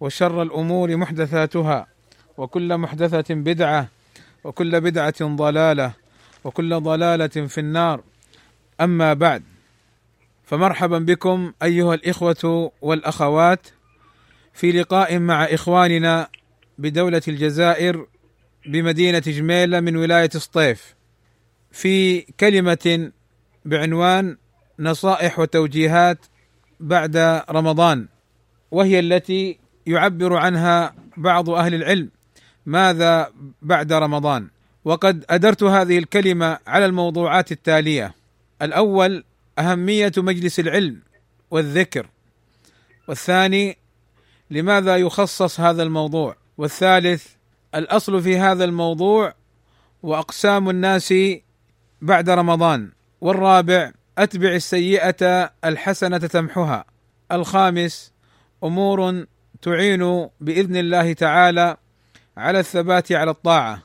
وشر الأمور محدثاتها وكل محدثة بدعة وكل بدعة ضلالة وكل ضلالة في النار. أما بعد فمرحبا بكم أيها الإخوة والأخوات في لقاء مع إخواننا بدولة الجزائر بمدينة جميلة من ولاية سطيف في كلمة بعنوان نصائح وتوجيهات بعد رمضان وهي التي يعبر عنها بعض أهل العلم ماذا بعد رمضان. وقد أدرت هذه الكلمة على الموضوعات التالية. الأول أهمية مجلس العلم والذكر. والثاني لماذا يخصص هذا الموضوع. والثالث الأصل في هذا الموضوع وأقسام الناس بعد رمضان. والرابع أتبع السيئة الحسنة تمحها الخامس أمور تعين بإذن الله تعالى على الثبات على الطاعة.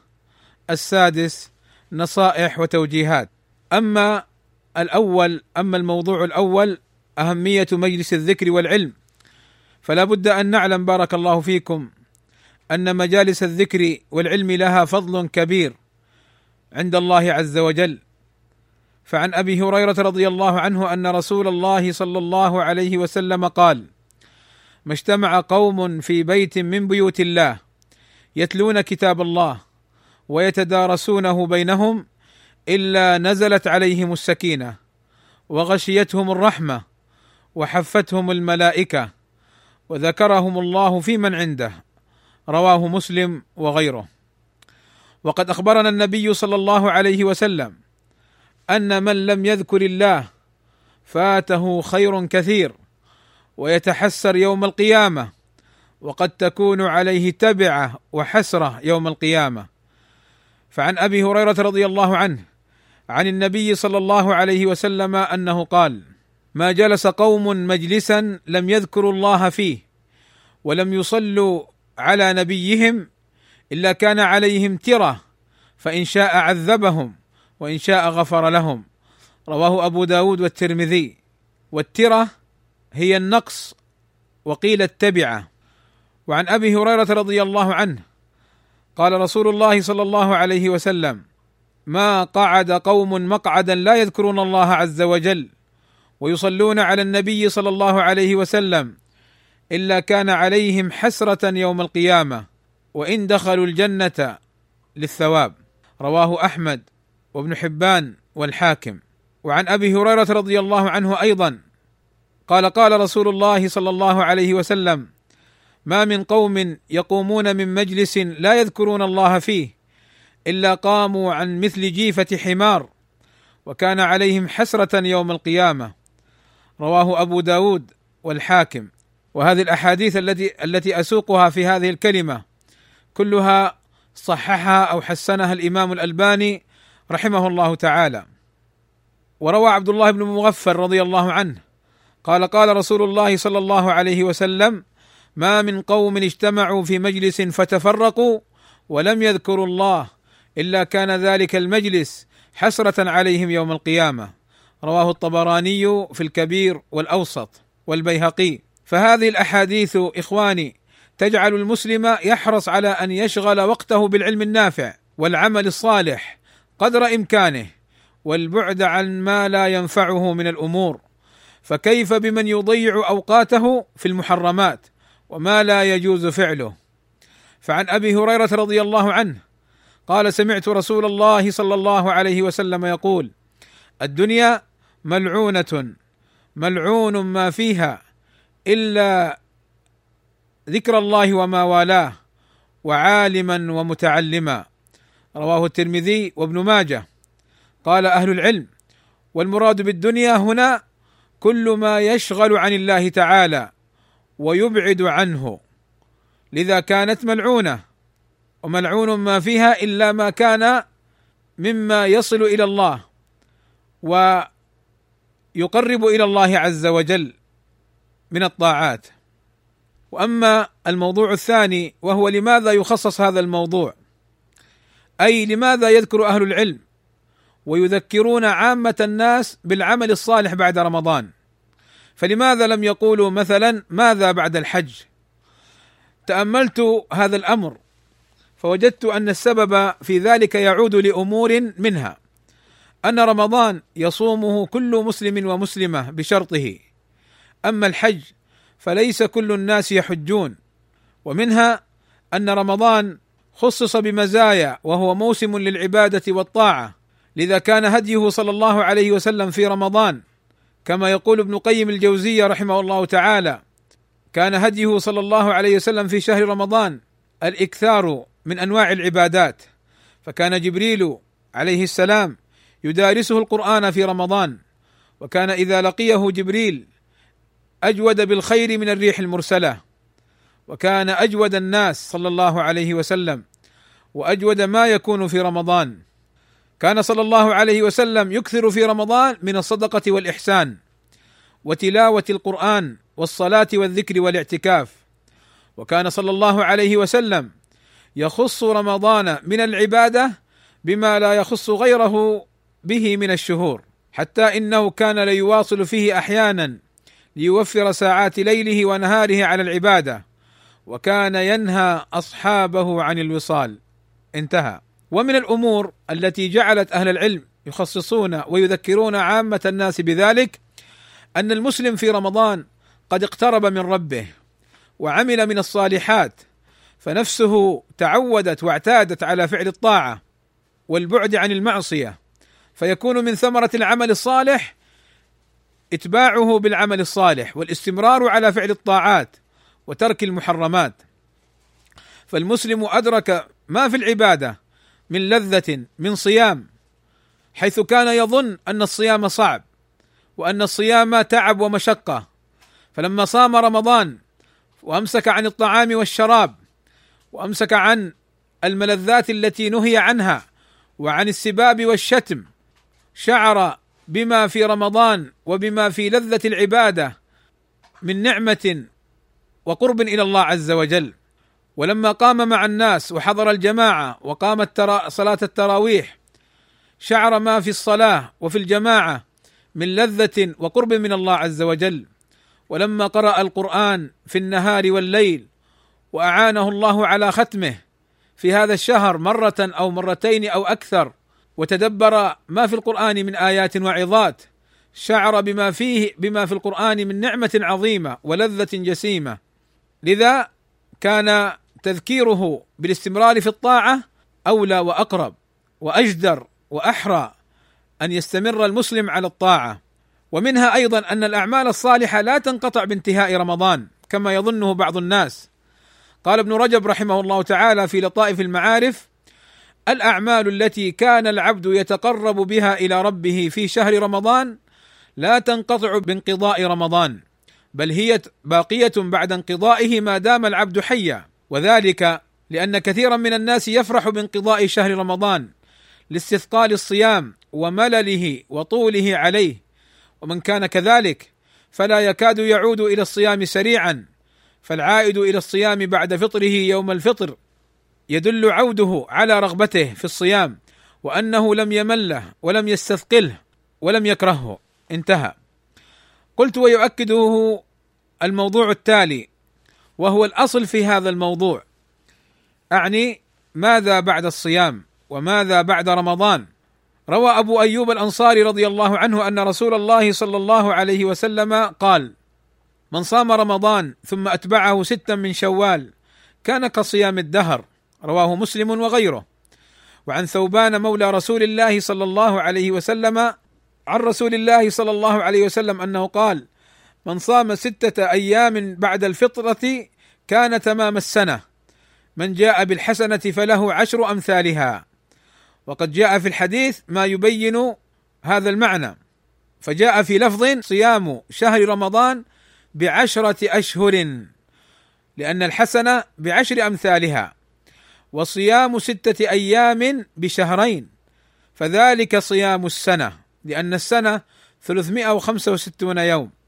السادس نصائح وتوجيهات. أما الأول أما الموضوع الأول أهمية مجلس الذكر والعلم. فلا بد أن نعلم بارك الله فيكم أن مجالس الذكر والعلم لها فضل كبير عند الله عز وجل. فعن أبي هريرة رضي الله عنه أن رسول الله صلى الله عليه وسلم قال ما اجتمع قوم في بيت من بيوت الله يتلون كتاب الله ويتدارسونه بينهم إلا نزلت عليهم السكينة وغشيتهم الرحمة وحفتهم الملائكة وذكرهم الله في من عنده رواه مسلم وغيره. وقد أخبرنا النبي صلى الله عليه وسلم أن من لم يذكر الله فاته خير كثير ويتحسر يوم القيامة وقد تكون عليه تبعة وحسرة يوم القيامة. فعن أبي هريرة رضي الله عنه عن النبي صلى الله عليه وسلم أنه قال ما جلس قوم مجلسا لم يذكروا الله فيه ولم يصلوا على نبيهم إلا كان عليهم ترة فإن شاء عذبهم وإن شاء غفر لهم. رواه أبو داود والترمذي. والترة هي النقص وقيل التبعه وعن أبي هريرة رضي الله عنه قال رسول الله صلى الله عليه وسلم ما قعد قوم مقعدا لا يذكرون الله عز وجل ويصلون على النبي صلى الله عليه وسلم إلا كان عليهم حسرة يوم القيامة وإن دخلوا الجنة للثواب. رواه أحمد وابن حبان والحاكم. وعن أبي هريرة رضي الله عنه أيضا قال قال رسول الله صلى الله عليه وسلم ما من قوم يقومون من مجلس لا يذكرون الله فيه إلا قاموا عن مثل جيفة حمار وكان عليهم حسرة يوم القيامة. رواه أبو داود والحاكم. وهذه الأحاديث التي التي أسوقها في هذه الكلمة كلها صححها أو حسنها الإمام الألباني رحمه الله تعالى. وروى عبد الله بن مغفر رضي الله عنه قال قال رسول الله صلى الله عليه وسلم ما من قوم اجتمعوا في مجلس فتفرقوا ولم يذكروا الله إلا كان ذلك المجلس حسرة عليهم يوم القيامة. رواه الطبراني في الكبير والأوسط والبيهقي. فهذه الأحاديث إخواني تجعل المسلم يحرص على أن يشغل وقته بالعلم النافع والعمل الصالح قدر إمكانه والبعد عن ما لا ينفعه من الأمور. فكيف بمن يضيع أوقاته في المحرمات وما لا يجوز فعله؟ فعن أبي هريرة رضي الله عنه قال سمعت رسول الله صلى الله عليه وسلم يقول الدنيا ملعونة ملعون ما فيها إلا ذكر الله وما والاه وعالما ومتعلما. رواه الترمذي وابن ماجه. قال أهل العلم والمراد بالدنيا هنا كل ما يشغل عن الله تعالى ويبعد عنه. لذا كانت ملعونة وملعون ما فيها إلا ما كان مما يصل إلى الله ويقرب إلى الله عز وجل من الطاعات. وأما الموضوع الثاني وهو لماذا يخصص هذا الموضوع؟ أي لماذا يذكر أهل العلم؟ ويذكرون عامة الناس بالعمل الصالح بعد رمضان. فلماذا لم يقولوا مثلا ماذا بعد الحج؟ تأملت هذا الأمر فوجدت أن السبب في ذلك يعود لأمور منها. أن رمضان يصومه كل مسلم ومسلمة بشرطه. أما الحج فليس كل الناس يحجون. ومنها أن رمضان خصص بمزايا وهو موسم للعبادة والطاعة. لذا كان هديه صلى الله عليه وسلم في رمضان. كما يقول ابن قيم الجوزية رحمه الله تعالى كان هديه صلى الله عليه وسلم في شهر رمضان الإكثار من أنواع العبادات. فكان جبريل عليه السلام يدارسه القرآن في رمضان. وكان إذا لقيه جبريل أجود بالخير من الريح المرسلة. وكان أجود الناس صلى الله عليه وسلم. وأجود ما يكون في رمضان. كان صلى الله عليه وسلم يكثر في رمضان من الصدقة والإحسان وتلاوة القرآن والصلاة والذكر والاعتكاف. وكان صلى الله عليه وسلم يخص رمضان من العبادة بما لا يخص غيره به من الشهور حتى إنه كان ليواصل فيه أحيانا ليوفر ساعات ليله ونهاره على العبادة وكان ينهى أصحابه عن الوصال. انتهى. ومن الأمور التي جعلت أهل العلم يخصصون ويذكرون عامة الناس بذلك أن المسلم في رمضان قد اقترب من ربه وعمل من الصالحات فنفسه تعودت واعتادت على فعل الطاعة والبعد عن المعصية فيكون من ثمرة العمل الصالح إتباعه بالعمل الصالح والاستمرار على فعل الطاعات وترك المحرمات. فالمسلم أدرك ما في العبادة من لذة من صيام حيث كان يظن أن الصيام صعب وأن الصيام تعب ومشقة. فلما صام رمضان وأمسك عن الطعام والشراب وأمسك عن الملذات التي نهي عنها وعن السباب والشتم شعر بما في رمضان وبما في لذة العبادة من نعمة وقرب إلى الله عز وجل. ولما قام مع الناس وحضر الجماعة وقام الترا صلاة التراويح شعر ما في الصلاة وفي الجماعة من لذة وقرب من الله عز وجل. ولما قرأ القرآن في النهار والليل وأعانه الله على ختمه في هذا الشهر مرة أو مرتين أو أكثر وتدبر ما في القرآن من آيات وعظات شعر بما فيه بما في القرآن من نعمة عظيمة ولذة جسيمة. لذا كان تذكيره بالاستمرار في الطاعة أولى وأقرب وأجدر وأحرى أن يستمر المسلم على الطاعة. ومنها أيضا أن الأعمال الصالحة لا تنقطع بانتهاء رمضان كما يظنه بعض الناس. قال ابن رجب رحمه الله تعالى في لطائف المعارف الأعمال التي كان العبد يتقرب بها إلى ربه في شهر رمضان لا تنقطع بانقضاء رمضان بل هي باقية بعد انقضائه ما دام العبد حيا. وذلك لأن كثيرا من الناس يفرح بانقضاء شهر رمضان لاستثقال الصيام وملله وطوله عليه ومن كان كذلك فلا يكاد يعود إلى الصيام سريعا فالعائد إلى الصيام بعد فطره يوم الفطر يدل عوده على رغبته في الصيام وأنه لم يمله ولم يستثقله ولم يكرهه انتهى. قلت ويؤكده الموضوع التالي وهو الأصل في هذا الموضوع أعني ماذا بعد الصيام وماذا بعد رمضان روى أبو أيوب الأنصاري رضي الله عنه أن رسول الله صلى الله عليه وسلم قال: من صام رمضان ثم أتبعه ستا من شوال كان كصيام الدهر رواه مسلم وغيره. وعن ثوبان مولى رسول الله صلى الله عليه وسلم عن رسول الله صلى الله عليه وسلم أنه قال: من صام ستة أيام بعد الفطرة كان تمام السنة. من جاء بالحسنة فله عشر أمثالها. وقد جاء في الحديث ما يبين هذا المعنى. فجاء في لفظ صيام شهر رمضان بعشرة أشهر لأن الحسنه بعشر أمثالها. وصيام ستة أيام بشهرين فذلك صيام السنة لأن السنة 365 يوم.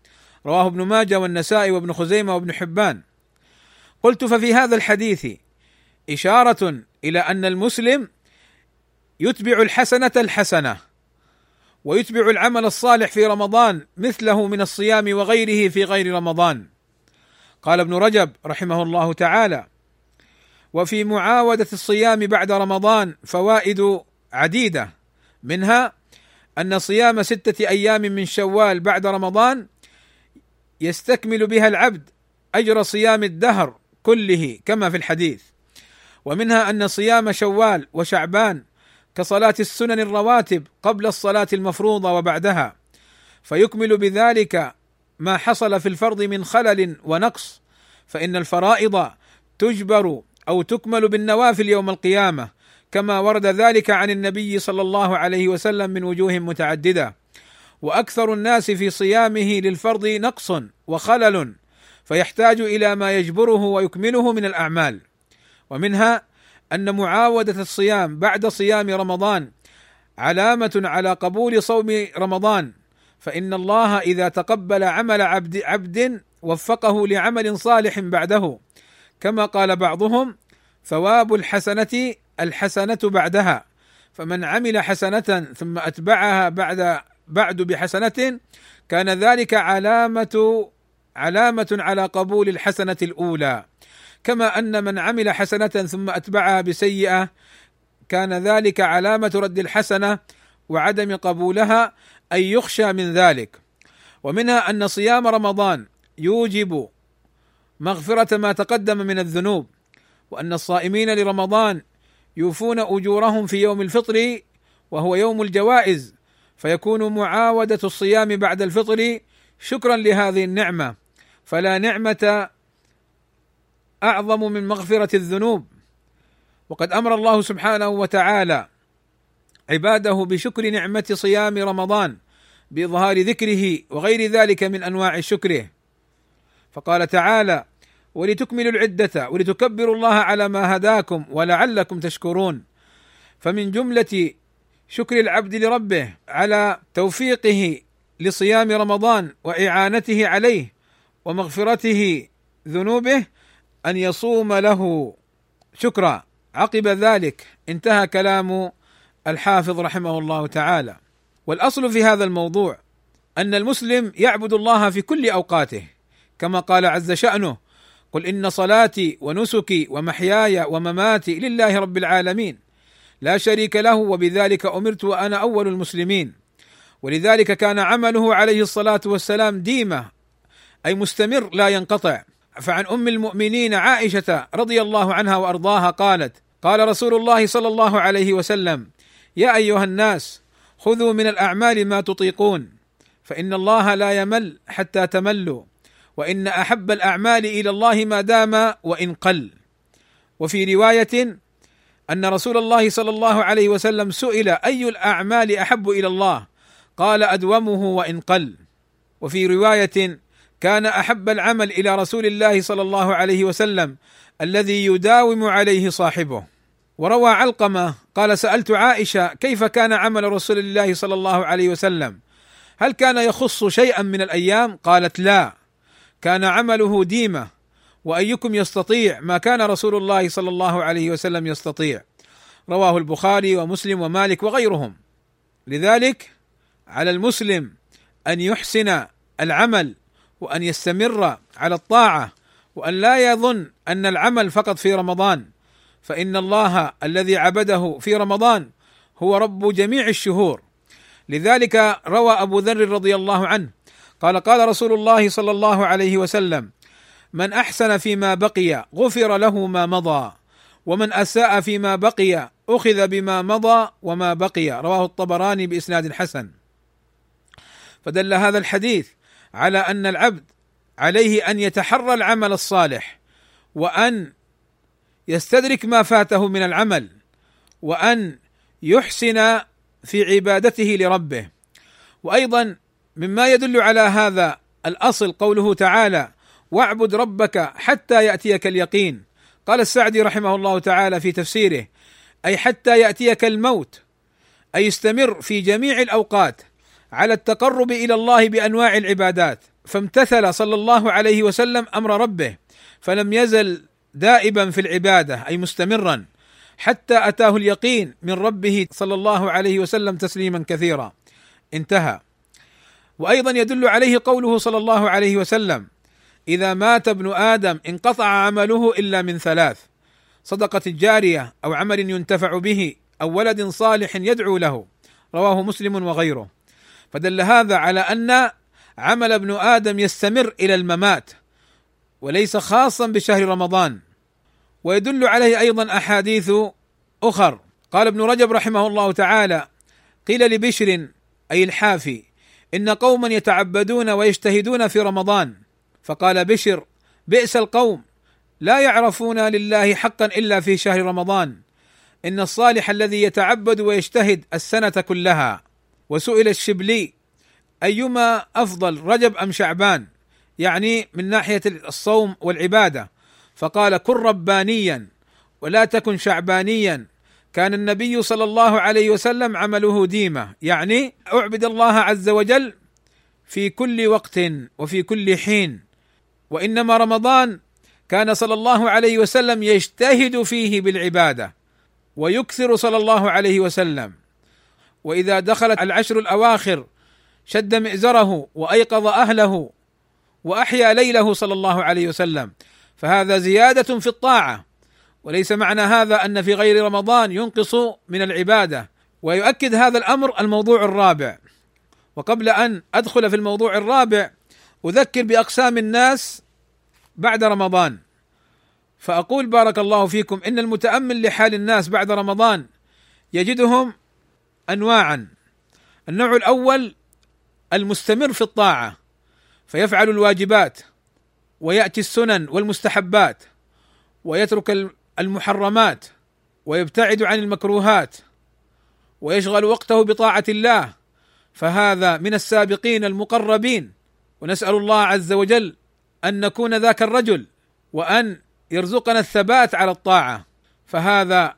رواه ابن ماجه والنسائي وابن خزيمة وابن حبان. قلت ففي هذا الحديث إشارة إلى أن المسلم يتبع الحسنة الحسنة ويتبع العمل الصالح في رمضان مثله من الصيام وغيره في غير رمضان. قال ابن رجب رحمه الله تعالى وفي معاودة الصيام بعد رمضان فوائد عديدة منها أن صيام ستة أيام من شوال بعد رمضان يستكمل بها العبد أجر صيام الدهر كله كما في الحديث. ومنها أن صيام شوال وشعبان كصلاة السنن الرواتب قبل الصلاة المفروضة وبعدها. فيكمل بذلك ما حصل في الفرض من خلل ونقص فإن الفرائض تجبر أو تكمل بالنوافل يوم القيامة كما ورد ذلك عن النبي صلى الله عليه وسلم من وجوه متعددة. وأكثر الناس في صيامه للفرض نقص وخلل فيحتاج إلى ما يجبره ويكمله من الأعمال. ومنها أن معاودة الصيام بعد صيام رمضان علامة على قبول صوم رمضان فإن الله إذا تقبل عمل عبد عبد وفقه لعمل صالح بعده. كما قال بعضهم ثواب الحسنة الحسنة بعدها فمن عمل حسنة ثم أتبعها بعد بعد بحسنة كان ذلك علامة علامة على قبول الحسنة الأولى. كما أن من عمل حسنة ثم أتبعها بسيئة كان ذلك علامة رد الحسنة وعدم قبولها اي يخشى من ذلك. ومنها أن صيام رمضان يوجب مغفرة ما تقدم من الذنوب وأن الصائمين لرمضان يوفون أجورهم في يوم الفطر وهو يوم الجوائز. فيكون معاودة الصيام بعد الفطر شكرا لهذه النعمة. فلا نعمة أعظم من مغفرة الذنوب. وقد أمر الله سبحانه وتعالى عباده بشكر نعمة صيام رمضان بإظهار ذكره وغير ذلك من أنواع شكره. فقال تعالى ولتكملوا العدة ولتكبروا الله على ما هداكم ولعلكم تشكرون فمن جملة شكر العبد لربه على توفيقه لصيام رمضان وإعانته عليه ومغفرته ذنوبه أن يصوم له. شكرا. عقب ذلك انتهى كلام الحافظ رحمه الله تعالى. والأصل في هذا الموضوع أن المسلم يعبد الله في كل أوقاته كما قال عز شأنه قل إن صلاتي ونسكي ومحياي ومماتي لله رب العالمين لا شريك له وبذلك أمرت وأنا أول المسلمين. ولذلك كان عمله عليه الصلاة والسلام ديمة أي مستمر لا ينقطع. فعن أم المؤمنين عائشة رضي الله عنها وأرضاها قالت قال رسول الله صلى الله عليه وسلم يا أيها الناس خذوا من الأعمال ما تطيقون فإن الله لا يمل حتى تملوا وإن أحب الأعمال إلى الله ما دام وإن قل. وفي رواية أن رسول الله صلى الله عليه وسلم سئل أي الأعمال أحب إلى الله؟ قال أدومه وإن قل. وفي رواية كان أحب العمل إلى رسول الله صلى الله عليه وسلم الذي يداوم عليه صاحبه. وروى علقمة قال سألت عائشة كيف كان عمل رسول الله صلى الله عليه وسلم؟ هل كان يخص شيئا من الأيام؟ قالت لا. كان عمله ديمة. وأيكم يستطيع ما كان رسول الله صلى الله عليه وسلم يستطيع. رواه البخاري ومسلم ومالك وغيرهم. لذلك على المسلم أن يحسن العمل وأن يستمر على الطاعة وأن لا يظن أن العمل فقط في رمضان. فإن الله الذي عبده في رمضان هو رب جميع الشهور. لذلك روى أبو ذر رضي الله عنه قال قال رسول الله صلى الله عليه وسلم من أحسن فيما بقي غفر له ما مضى ومن أساء فيما بقي أخذ بما مضى وما بقي رواه الطبراني بإسناد حسن. فدل هذا الحديث على أن العبد عليه أن يتحرى العمل الصالح وأن يستدرك ما فاته من العمل وأن يحسن في عبادته لربه. وأيضا مما يدل على هذا الأصل قوله تعالى واعبد ربك حتى يأتيك اليقين. قال السعدي رحمه الله تعالى في تفسيره أي حتى يأتيك الموت أي استمر في جميع الأوقات على التقرب إلى الله بأنواع العبادات. فامتثل صلى الله عليه وسلم أمر ربه فلم يزل دائبا في العبادة أي مستمرا حتى أتاه اليقين من ربه صلى الله عليه وسلم تسليما كثيرا. انتهى. وأيضا يدل عليه قوله صلى الله عليه وسلم إذا مات ابن آدم انقطع عمله إلا من ثلاث. صدقة جارية أو عمل ينتفع به أو ولد صالح يدعو له. رواه مسلم وغيره. فدل هذا على أن عمل ابن آدم يستمر إلى الممات وليس خاصا بشهر رمضان. ويدل عليه أيضا أحاديث أخر. قال ابن رجب رحمه الله تعالى قيل لبشر أي الحافي إن قوما يتعبدون ويجتهدون في رمضان. فقال بشر بئس القوم لا يعرفون لله حقا إلا في شهر رمضان. إن الصالح الذي يتعبد ويجتهد السنة كلها. وسئل الشبلي أيما أفضل رجب أم شعبان؟ يعني من ناحية الصوم والعبادة. فقال كن ربانيا ولا تكن شعبانيا. كان النبي صلى الله عليه وسلم عمله ديمة. يعني أعبد الله عز وجل في كل وقت وفي كل حين. وإنما رمضان كان صلى الله عليه وسلم يجتهد فيه بالعبادة ويكثر صلى الله عليه وسلم. وإذا دخلت العشر الأواخر شد مئزره وأيقظ أهله وأحيا ليله صلى الله عليه وسلم فهذا زيادة في الطاعة. وليس معنى هذا أن في غير رمضان ينقص من العبادة. ويؤكد هذا الأمر الموضوع الرابع. وقبل أن أدخل في الموضوع الرابع أذكر بأقسام الناس بعد رمضان. فأقول بارك الله فيكم إن المتأمل لحال الناس بعد رمضان يجدهم انواعا. النوع الأول المستمر في الطاعة فيفعل الواجبات ويأتي السنن والمستحبات ويترك المحرمات ويبتعد عن المكروهات ويشغل وقته بطاعة الله فهذا من السابقين المقربين. ونسأل الله عز وجل أن نكون ذاك الرجل وأن يرزقنا الثبات على الطاعة. فهذا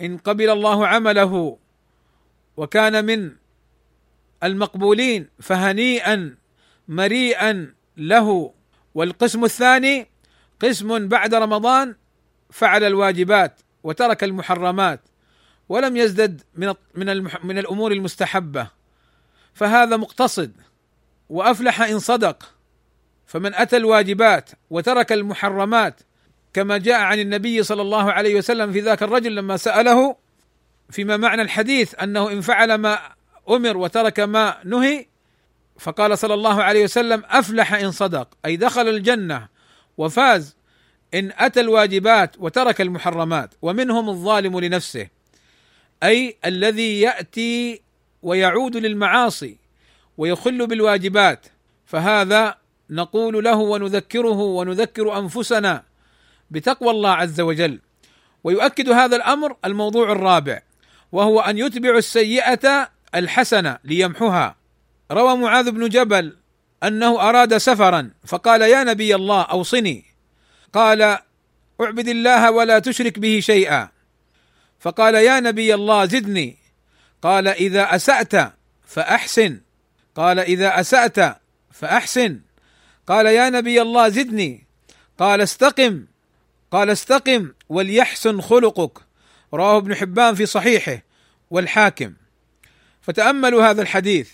إن قبل الله عمله وكان من المقبولين فهنيئا مريئا له. والقسم الثاني قسم بعد رمضان فعل الواجبات وترك المحرمات ولم يزدد من من من الأمور المستحبة. فهذا مقتصد. وأفلح إن صدق. فمن أتى الواجبات وترك المحرمات كما جاء عن النبي صلى الله عليه وسلم في ذاك الرجل لما سأله فيما معنى الحديث أنه إن فعل ما أمر وترك ما نهي فقال صلى الله عليه وسلم أفلح إن صدق. أي دخل الجنة وفاز إن أتى الواجبات وترك المحرمات ومنهم الظالم لنفسه. أي الذي يأتي ويعود للمعاصي. ويخل بالواجبات فهذا نقول له ونذكره ونذكر أنفسنا بتقوى الله عز وجل. ويؤكد هذا الأمر الموضوع الرابع وهو أن يتبع السيئة الحسنة ليمحها روى معاذ بن جبل أنه أراد سفرا فقال يا نبي الله أوصني. قال أعبد الله ولا تشرك به شيئا. فقال يا نبي الله زدني. قال إذا أسأت فأحسن. قال إذا أسأت فأحسن. قال يا نبي الله زدني. قال استقم. قال استقم وليحسن خلقك. رواه ابن حبان في صحيحه والحاكم. فتأملوا هذا الحديث.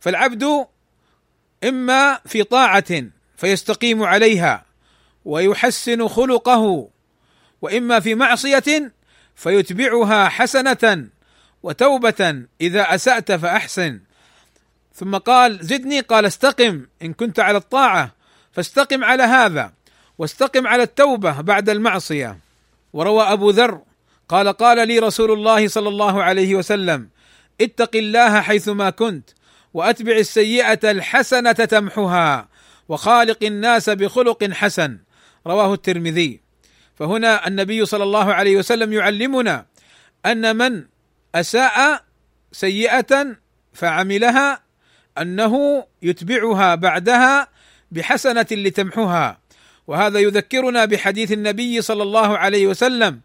فالعبد إما في طاعة فيستقيم عليها ويحسن خلقه وإما في معصية فيتبعها حسنة وتوبة إذا أسأت فأحسن. ثم قال زدني. قال استقم. إن كنت على الطاعة فاستقم على هذا. واستقم على التوبة بعد المعصية. وروى أبو ذر قال قال لي رسول الله صلى الله عليه وسلم اتق الله حيثما كنت وأتبع السيئة الحسنة تمحها وخالق الناس بخلق حسن. رواه الترمذي. فهنا النبي صلى الله عليه وسلم يعلمنا أن من أساء سيئة فعملها أنه يتبعها بعدها بحسنة لتمحها وهذا يذكرنا بحديث النبي صلى الله عليه وسلم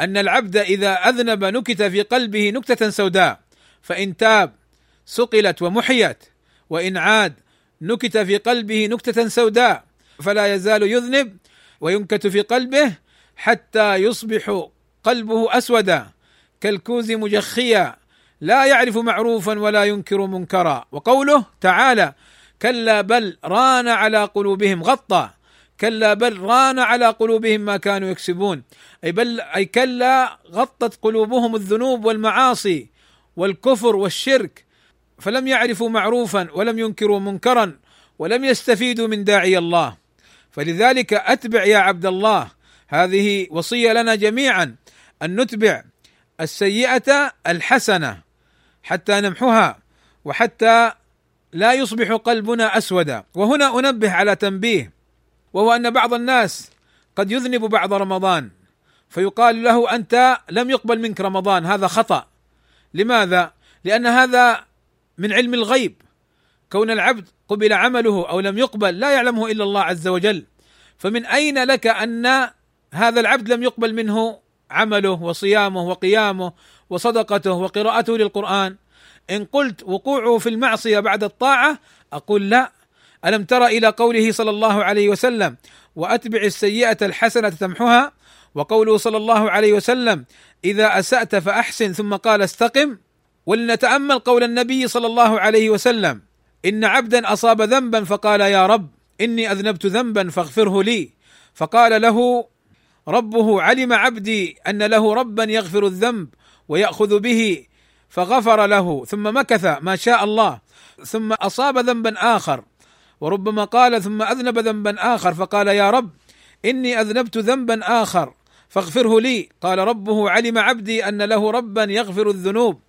أن العبد إذا أذنب نكت في قلبه نكتة سوداء فإن تاب سقلت ومحيت وإن عاد نكت في قلبه نكتة سوداء فلا يزال يذنب وينكت في قلبه حتى يصبح قلبه أسودا كالكوز مجخيا. لا يعرف معروفا ولا ينكر منكرا. وقوله تعالى كلا بل ران على قلوبهم غطى. كلا بل ران على قلوبهم ما كانوا يكسبون. أي بل أي كلا غطت قلوبهم الذنوب والمعاصي والكفر والشرك. فلم يعرفوا معروفا ولم ينكروا منكرا ولم يستفيدوا من داعي الله. فلذلك أتبع يا عبد الله. هذه وصية لنا جميعا. أن نتبع السيئة الحسنة. حتى نمحها وحتى لا يصبح قلبنا أسودا. وهنا أنبه على تنبيه وهو أن بعض الناس قد يذنب بعد رمضان فيقال له أنت لم يقبل منك رمضان هذا خطأ. لماذا؟ لأن هذا من علم الغيب. كون العبد قبل عمله أو لم يقبل لا يعلمه إلا الله عز وجل. فمن أين لك أن هذا العبد لم يقبل منه عمله وصيامه وقيامه وصدقته وقراءته للقرآن. إن قلت وقوعه في المعصية بعد الطاعة أقول لا. ألم تر إلى قوله صلى الله عليه وسلم وأتبع السيئة الحسنة تمحها وقوله صلى الله عليه وسلم إذا أسأت فأحسن ثم قال استقم. ولنتأمل قول النبي صلى الله عليه وسلم إن عبدا أصاب ذنبا فقال يا رب إني أذنبت ذنبا فاغفره لي. فقال له ربه علم عبدي أن له ربا يغفر الذنب ويأخذ به فغفر له ثم مكث ما شاء الله ثم أصاب ذنبا آخر وربما قال ثم أذنب ذنبا آخر فقال يا رب إني أذنبت ذنبا آخر فاغفره لي. قال ربه علم عبدي أن له ربا يغفر الذنوب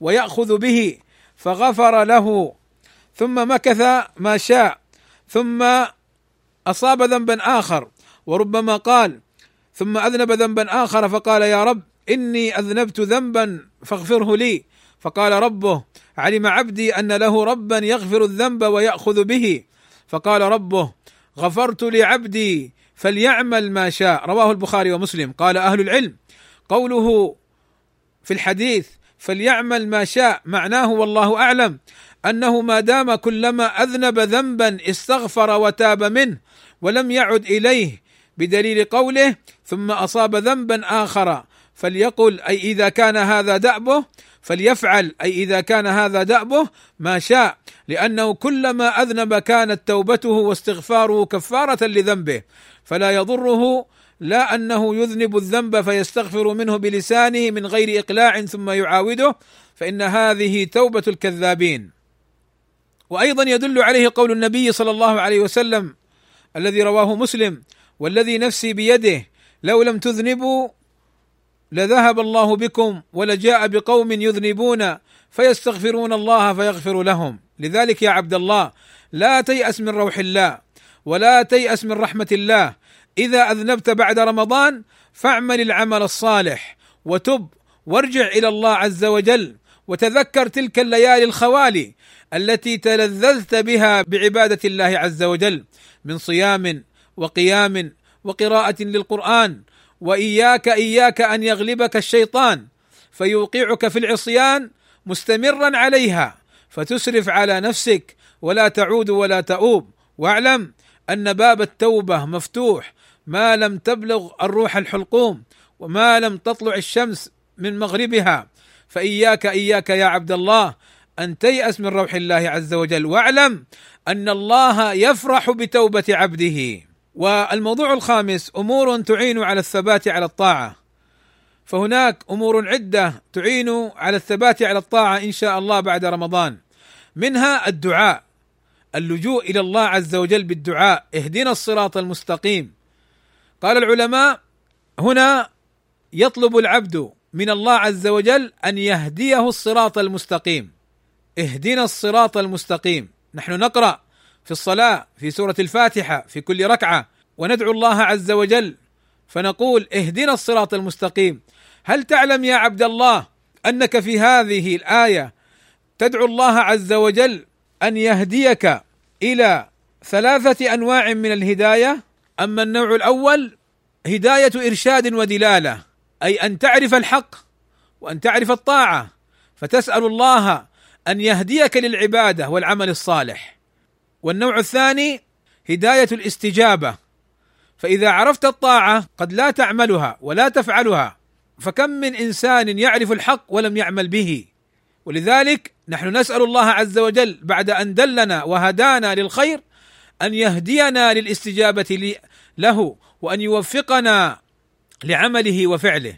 ويأخذ به فغفر له ثم مكث ما شاء ثم أصاب ذنبا آخر وربما قال ثم أذنب ذنبا آخر فقال يا رب إني أذنبت ذنبا فاغفره لي. فقال ربه علم عبدي أن له ربا يغفر الذنب ويأخذ به. فقال ربه غفرت لعبدي فليعمل ما شاء. رواه البخاري ومسلم. قال أهل العلم قوله في الحديث فليعمل ما شاء معناه والله أعلم أنه ما دام كلما أذنب ذنبا استغفر وتاب منه ولم يعد إليه بدليل قوله ثم أصاب ذنبا آخر فليقل أي إذا كان هذا دأبه فليفعل أي إذا كان هذا دأبه ما شاء لأنه كلما أذنب كانت توبته واستغفاره كفارة لذنبه فلا يضره لا أنه يذنب الذنب فيستغفر منه بلسانه من غير إقلاع ثم يعاوده فإن هذه توبة الكذابين. وأيضا يدل عليه قول النبي صلى الله عليه وسلم الذي رواه مسلم والذي نفسي بيده لو لم تذنبوا لذهب الله بكم ولجاء بقوم يذنبون فيستغفرون الله فيغفر لهم. لذلك يا عبد الله لا تيأس من روح الله ولا تيأس من رحمة الله. إذا أذنبت بعد رمضان فاعمل العمل الصالح وتب وارجع إلى الله عز وجل وتذكر تلك الليالي الخوالي التي تلذذت بها بعبادة الله عز وجل من صيام وقيام وقراءة للقرآن وإياك إياك أن يغلبك الشيطان فيوقعك في العصيان مستمرا عليها فتسرف على نفسك ولا تعود ولا تؤوب. واعلم أن باب التوبة مفتوح ما لم تبلغ الروح الحلقوم وما لم تطلع الشمس من مغربها. فإياك إياك يا عبد الله أن تيأس من روح الله عز وجل. واعلم أن الله يفرح بتوبة عبده. والموضوع الخامس أمور تعين على الثبات على الطاعة. فهناك أمور عدة تعين على الثبات على الطاعة إن شاء الله بعد رمضان. منها الدعاء اللجوء إلى الله عز وجل بالدعاء اهدنا الصراط المستقيم. قال العلماء هنا يطلب العبد من الله عز وجل أن يهديه الصراط المستقيم. اهدنا الصراط المستقيم. نحن نقرأ في الصلاة في سورة الفاتحة في كل ركعة. وندعو الله عز وجل فنقول اهدنا الصراط المستقيم. هل تعلم يا عبد الله أنك في هذه الآية تدعو الله عز وجل أن يهديك إلى ثلاثة أنواع من الهداية؟ أما النوع الأول هداية إرشاد ودلالة أي أن تعرف الحق وأن تعرف الطاعة. فتسأل الله أن يهديك للعبادة والعمل الصالح. والنوع الثاني هداية الاستجابة. فإذا عرفت الطاعة قد لا تعملها ولا تفعلها فكم من إنسان يعرف الحق ولم يعمل به؟ ولذلك نحن نسأل الله عز وجل بعد أن دلنا وهدانا للخير أن يهدينا للاستجابة له وأن يوفقنا لعمله وفعله.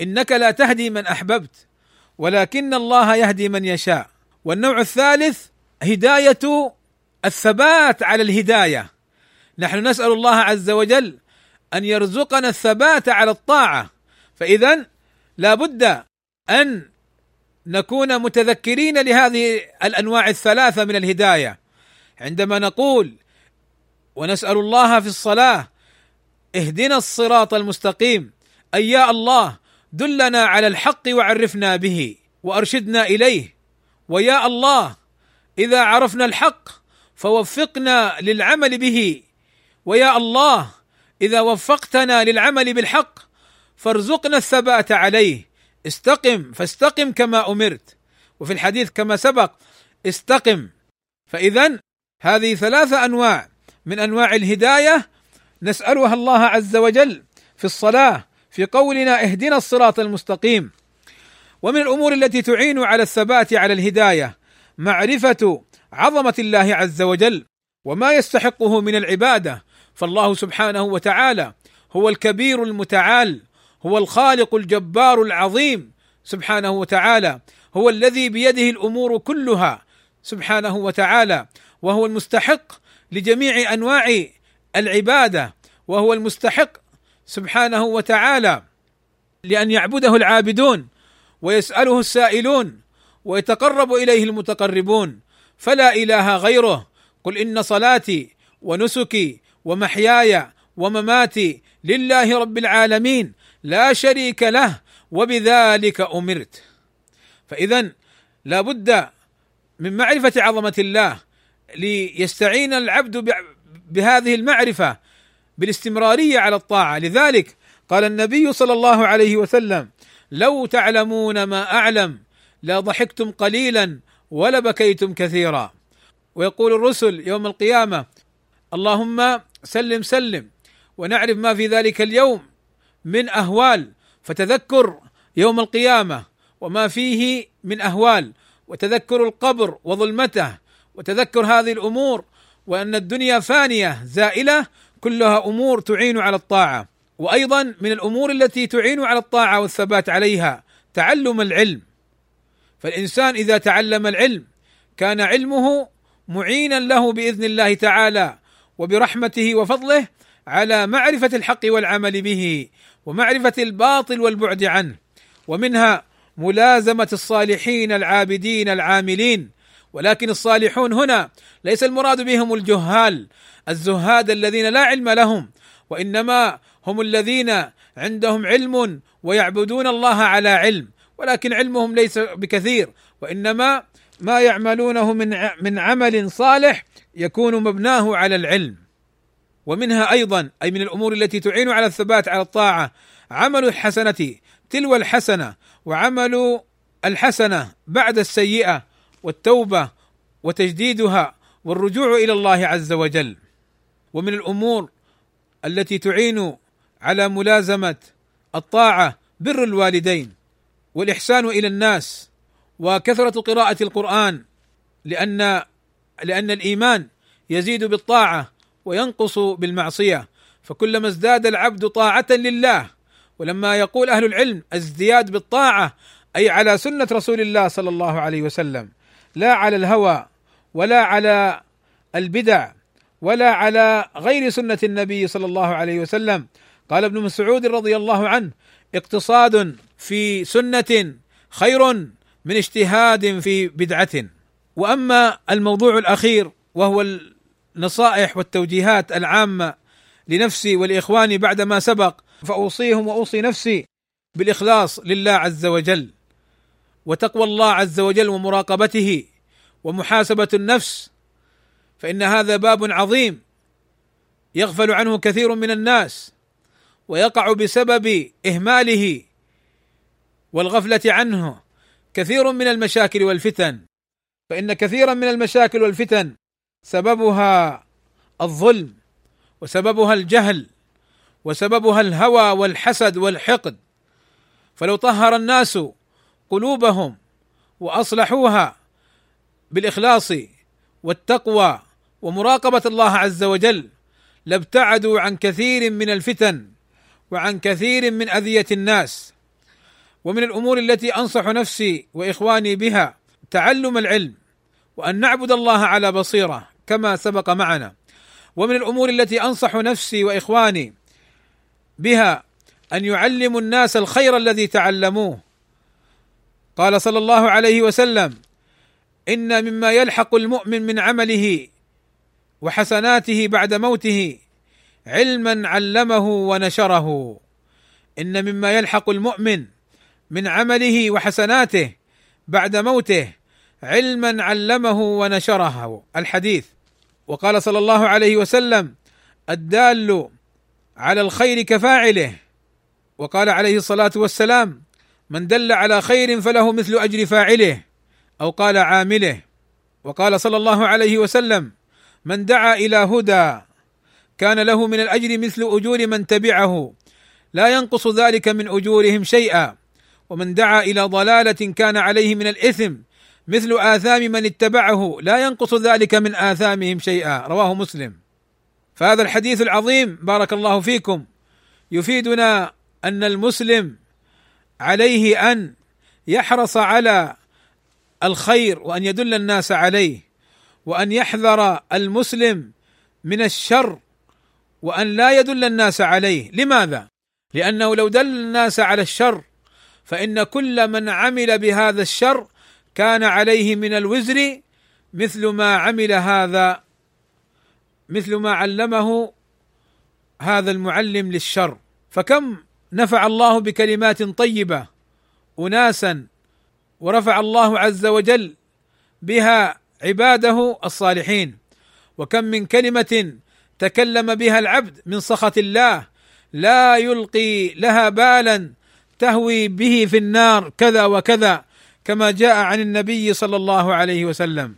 إنك لا تهدي من أحببت ولكن الله يهدي من يشاء. والنوع الثالث هداية الثبات على الهداية. نحن نسأل الله عز وجل أن يرزقنا الثبات على الطاعة. فاذا لا بد أن نكون متذكرين لهذه الأنواع الثلاثة من الهداية. عندما نقول ونسأل الله في الصلاة اهدنا الصراط المستقيم أي يا الله دلنا على الحق وعرفنا به وأرشدنا إليه. ويا الله إذا عرفنا الحق فوفقنا للعمل به. ويا الله إذا وفقتنا للعمل بالحق فارزقنا الثبات عليه. استقم فاستقم كما أمرت. وفي الحديث كما سبق استقم. فاذا هذه ثلاثة أنواع. من أنواع الهداية نسألها الله عز وجل في الصلاة في قولنا اهدنا الصراط المستقيم. ومن الأمور التي تعين على الثبات على الهداية معرفة عظمة الله عز وجل وما يستحقه من العبادة فالله سبحانه وتعالى هو الكبير المتعال هو الخالق الجبار العظيم سبحانه وتعالى هو الذي بيده الأمور كلها سبحانه وتعالى وهو المستحق لجميع أنواع العبادة وهو المستحق سبحانه وتعالى لأن يعبده العابدون ويسأله السائلون ويتقرب إليه المتقربون. فلا إله غيره. قل إن صلاتي ونسكي ومحياي ومماتي لله رب العالمين لا شريك له وبذلك أمرت. فاذا لا بد من معرفة عظمة الله ليستعين العبد بهذه المعرفة بالاستمرارية على الطاعة. لذلك قال النبي صلى الله عليه وسلم لو تعلمون ما أعلم لا ضحكتم قليلا ولبكيتم كثيرا. ويقول الرسل يوم القيامة اللهم سلم سلم ونعرف ما في ذلك اليوم من أهوال فتذكر يوم القيامة وما فيه من أهوال وتذكر القبر وظلمته وتذكر هذه الأمور وأن الدنيا فانية زائلة كلها أمور تعين على الطاعة. وأيضا من الأمور التي تعين على الطاعة والثبات عليها تعلم العلم. فالإنسان إذا تعلم العلم كان علمه معينا له بإذن الله تعالى وبرحمته وفضله على معرفة الحق والعمل به ومعرفة الباطل والبعد عنه ومنها ملازمة الصالحين العابدين العاملين. ولكن الصالحون هنا ليس المراد بهم الجهال الزهاد الذين لا علم لهم وإنما هم الذين عندهم علم ويعبدون الله على علم. ولكن علمهم ليس بكثير وإنما ما يعملونه من من عمل صالح يكون مبناه على العلم. ومنها أيضا أي من الأمور التي تعين على الثبات على الطاعة عمل الحسنة تلو الحسنة وعمل الحسنة بعد السيئة والتوبة وتجديدها والرجوع إلى الله عز وجل. ومن الأمور التي تعين على ملازمة الطاعة بر الوالدين. والإحسان إلى الناس وكثرة قراءة القرآن لأن لأن الإيمان يزيد بالطاعة وينقص بالمعصية. فكلما ازداد العبد طاعة لله ولما يقول أهل العلم ازدياد بالطاعة أي على سنة رسول الله صلى الله عليه وسلم لا على الهوى ولا على البدع ولا على غير سنة النبي صلى الله عليه وسلم. قال ابن مسعود رضي الله عنه اقتصاد في سنة خير من اجتهاد في بدعة. وأما الموضوع الأخير وهو النصائح والتوجيهات العامة لنفسي ولإخواني بعد ما سبق فأوصيهم وأوصي نفسي بالإخلاص لله عز وجل وتقوى الله عز وجل ومراقبته ومحاسبة النفس فإن هذا باب عظيم يغفل عنه كثير من الناس ويقع بسبب إهماله والغفلة عنه. كثير من المشاكل والفتن. فإن كثيرا من المشاكل والفتن سببها الظلم وسببها الجهل وسببها الهوى والحسد والحقد. فلو طهر الناس قلوبهم وأصلحوها بالإخلاص والتقوى ومراقبة الله عز وجل لابتعدوا عن كثير من الفتن وعن كثير من أذية الناس. ومن الأمور التي أنصح نفسي وإخواني بها تعلم العلم وأن نعبد الله على بصيرة كما سبق معنا. ومن الأمور التي أنصح نفسي وإخواني بها أن يعلموا الناس الخير الذي تعلموه. قال صلى الله عليه وسلم إن مما يلحق المؤمن من عمله وحسناته بعد موته علما علمه ونشره. إن مما يلحق المؤمن من عمله وحسناته بعد موته علما علمه ونشره. الحديث وقال صلى الله عليه وسلم الدال على الخير كفاعله. وقال عليه الصلاة والسلام من دل على خير فله مثل أجر فاعله أو قال عامله. وقال صلى الله عليه وسلم من دعا إلى هدى كان له من الأجر مثل أجور من تبعه لا ينقص ذلك من أجورهم شيئا. ومن دعا إلى ضلالة كان عليه من الإثم مثل آثام من اتبعه لا ينقص ذلك من آثامهم شيئا. رواه مسلم. فهذا الحديث العظيم بارك الله فيكم يفيدنا أن المسلم عليه أن يحرص على الخير وأن يدل الناس عليه وأن يحذر المسلم من الشر وأن لا يدل الناس عليه. لماذا؟ لأنه لو دل الناس على الشر فإن كل من عمل بهذا الشر كان عليه من الوزر مثل ما عمل هذا مثل ما علمه هذا المعلم للشر. فكم نفع الله بكلمات طيبة اناسا ورفع الله عز وجل بها عباده الصالحين. وكم من كلمة تكلم بها العبد من سخط الله لا يلقي لها بالا تهوي به في النار كذا وكذا كما جاء عن النبي صلى الله عليه وسلم.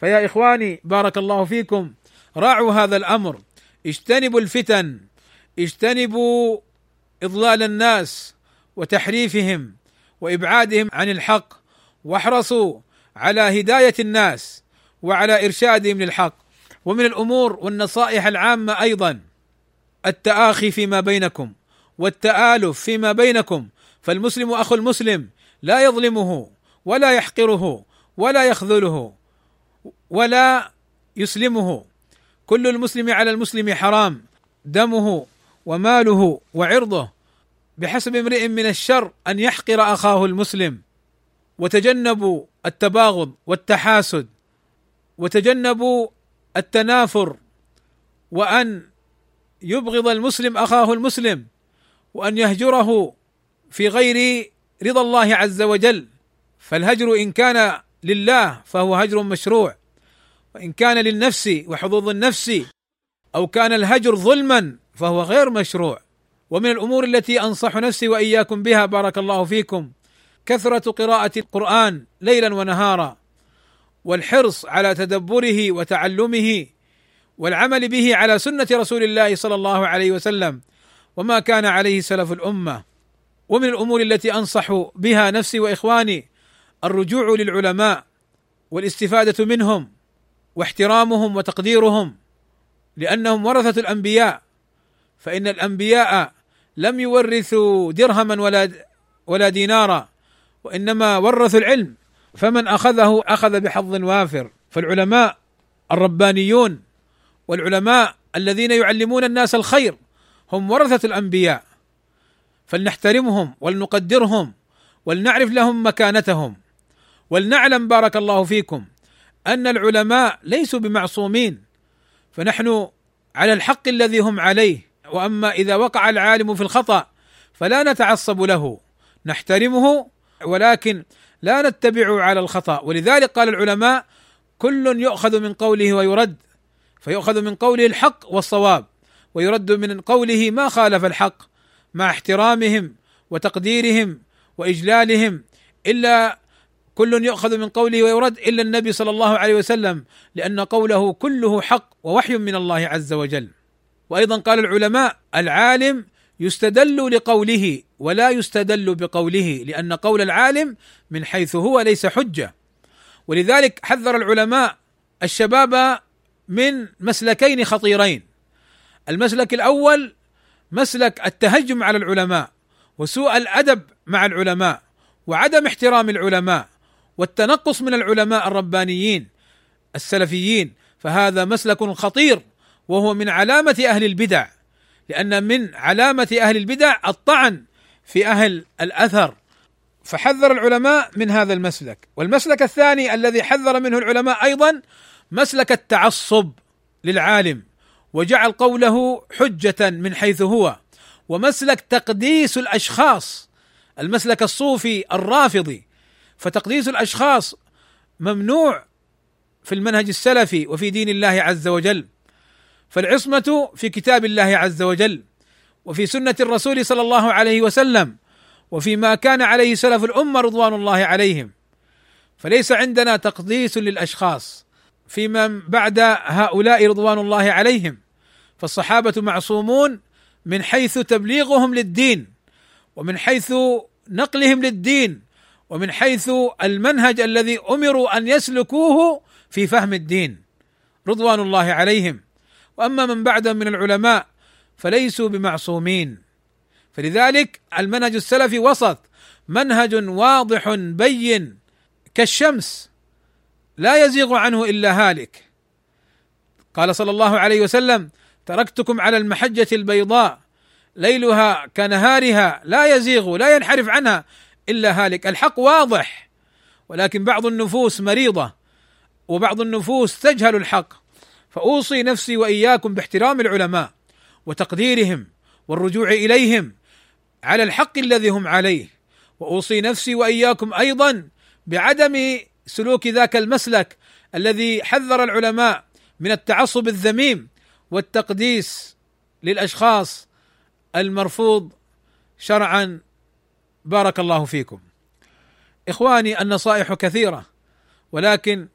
فيا إخواني بارك الله فيكم. راعوا هذا الأمر. اجتنبوا الفتن. اجتنبوا إضلال الناس وتحريفهم وإبعادهم عن الحق. واحرصوا على هداية الناس وعلى إرشادهم للحق. ومن الأمور والنصائح العامة أيضا التآخي فيما بينكم. والتآلف فيما بينكم فالمسلم أخو المسلم لا يظلمه ولا يحقره ولا يخذله ولا يسلمه. كل المسلم على المسلم حرام دمه وماله وعرضه. بحسب امرئ من الشر أن يحقر أخاه المسلم. وتجنبوا التباغض والتحاسد. وتجنبوا التنافر. وأن يبغض المسلم أخاه المسلم. وأن يهجره في غير رضا الله عز وجل. فالهجر إن كان لله فهو هجر مشروع. وإن كان للنفس وحظوظ النفس أو كان الهجر ظلما فهو غير مشروع. ومن الأمور التي أنصح نفسي وإياكم بها بارك الله فيكم كثرة قراءة القرآن ليلا ونهارا والحرص على تدبره وتعلمه والعمل به على سنة رسول الله صلى الله عليه وسلم. وما كان عليه سلف الأمة. ومن الأمور التي أنصح بها نفسي وإخواني الرجوع للعلماء والاستفادة منهم واحترامهم وتقديرهم لأنهم ورثة الأنبياء. فإن الأنبياء لم يورثوا درهما ولا ولا دينارا وإنما ورثوا العلم. فمن أخذه أخذ بحظ وافر. فالعلماء الربانيون والعلماء الذين يعلمون الناس الخير هم ورثة الأنبياء. فلنحترمهم ولنقدرهم ولنعرف لهم مكانتهم. ولنعلم بارك الله فيكم أن العلماء ليسوا بمعصومين. فنحن على الحق الذي هم عليه. وأما إذا وقع العالم في الخطأ فلا نتعصب له. نحترمه ولكن لا نتبع على الخطأ. ولذلك قال العلماء كل يؤخذ من قوله ويرد. فيؤخذ من قوله الحق والصواب. ويرد من قوله ما خالف الحق مع احترامهم وتقديرهم وإجلالهم إلا كل يؤخذ من قوله ويرد إلا النبي صلى الله عليه وسلم لأن قوله كله حق ووحي من الله عز وجل. وأيضا قال العلماء العالم يستدل لقوله ولا يستدل بقوله لأن قول العالم من حيث هو ليس حجة. ولذلك حذر العلماء الشباب من مسلكين خطيرين. المسلك الأول مسلك التهجم على العلماء وسوء الأدب مع العلماء وعدم احترام العلماء والتنقص من العلماء الربانيين السلفيين فهذا مسلك خطير وهو من علامة أهل البدع لأن من علامة أهل البدع الطعن في أهل الأثر فحذر العلماء من هذا المسلك والمسلك الثاني الذي حذر منه العلماء أيضا مسلك التعصب للعالم وجعل قوله حجة من حيث هو. ومسلك تقديس الأشخاص المسلك الصوفي الرافضي. فتقديس الأشخاص ممنوع في المنهج السلفي وفي دين الله عز وجل. فالعصمة في كتاب الله عز وجل وفي سنة الرسول صلى الله عليه وسلم وفيما كان عليه سلف الأمة رضوان الله عليهم. فليس عندنا تقديس للأشخاص. فيما بعد هؤلاء رضوان الله عليهم. فالصحابة معصومون من حيث تبليغهم للدين ومن حيث نقلهم للدين ومن حيث المنهج الذي أمروا أن يسلكوه في فهم الدين. رضوان الله عليهم. وأما من بعدهم من العلماء فليسوا بمعصومين. فلذلك المنهج السلفي وسط منهج واضح بين كالشمس لا يزيغ عنه إلا هالك. قال صلى الله عليه وسلم تركتكم على المحجة البيضاء ليلها كنهارها لا يزيغ لا ينحرف عنها إلا هالك. الحق واضح ولكن بعض النفوس مريضة وبعض النفوس تجهل الحق. فأوصي نفسي وإياكم باحترام العلماء وتقديرهم والرجوع إليهم على الحق الذي هم عليه. وأوصي نفسي وإياكم أيضا بعدم سلوك ذاك المسلك الذي حذر العلماء من التعصب الذميم والتقديس للأشخاص المرفوض شرعا. بارك الله فيكم. إخواني النصائح كثيرة ولكن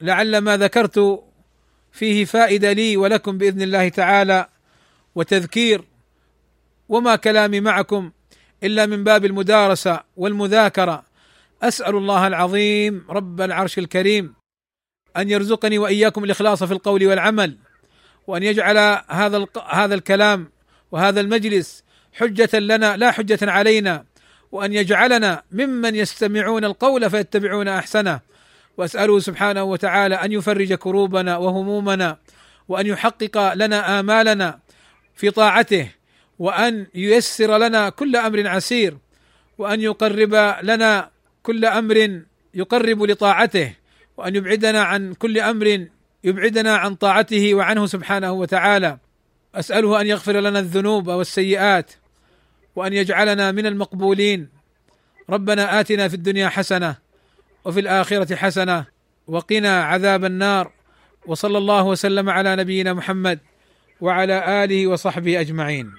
لعل ما ذكرت فيه فائدة لي ولكم بإذن الله تعالى وتذكير وما كلامي معكم إلا من باب المدارسة والمذاكرة. أسأل الله العظيم رب العرش الكريم أن يرزقني وإياكم الإخلاص في القول والعمل وأن يجعل هذا هذا الكلام وهذا المجلس حجة لنا لا حجة علينا وأن يجعلنا ممن يستمعون القول فيتبعون أحسنه. وأسأله سبحانه وتعالى أن يفرج كروبنا وهمومنا وأن يحقق لنا آمالنا في طاعته وأن ييسر لنا كل أمر عسير وأن يقرب لنا كل أمر يقرب لطاعته وأن يبعدنا عن كل أمر يبعدنا عن طاعته وعنه سبحانه وتعالى. أسأله أن يغفر لنا الذنوب والسيئات وأن يجعلنا من المقبولين. ربنا آتنا في الدنيا حسنة وفي الآخرة حسنة وقنا عذاب النار. وصلى الله وسلم على نبينا محمد وعلى آله وصحبه أجمعين.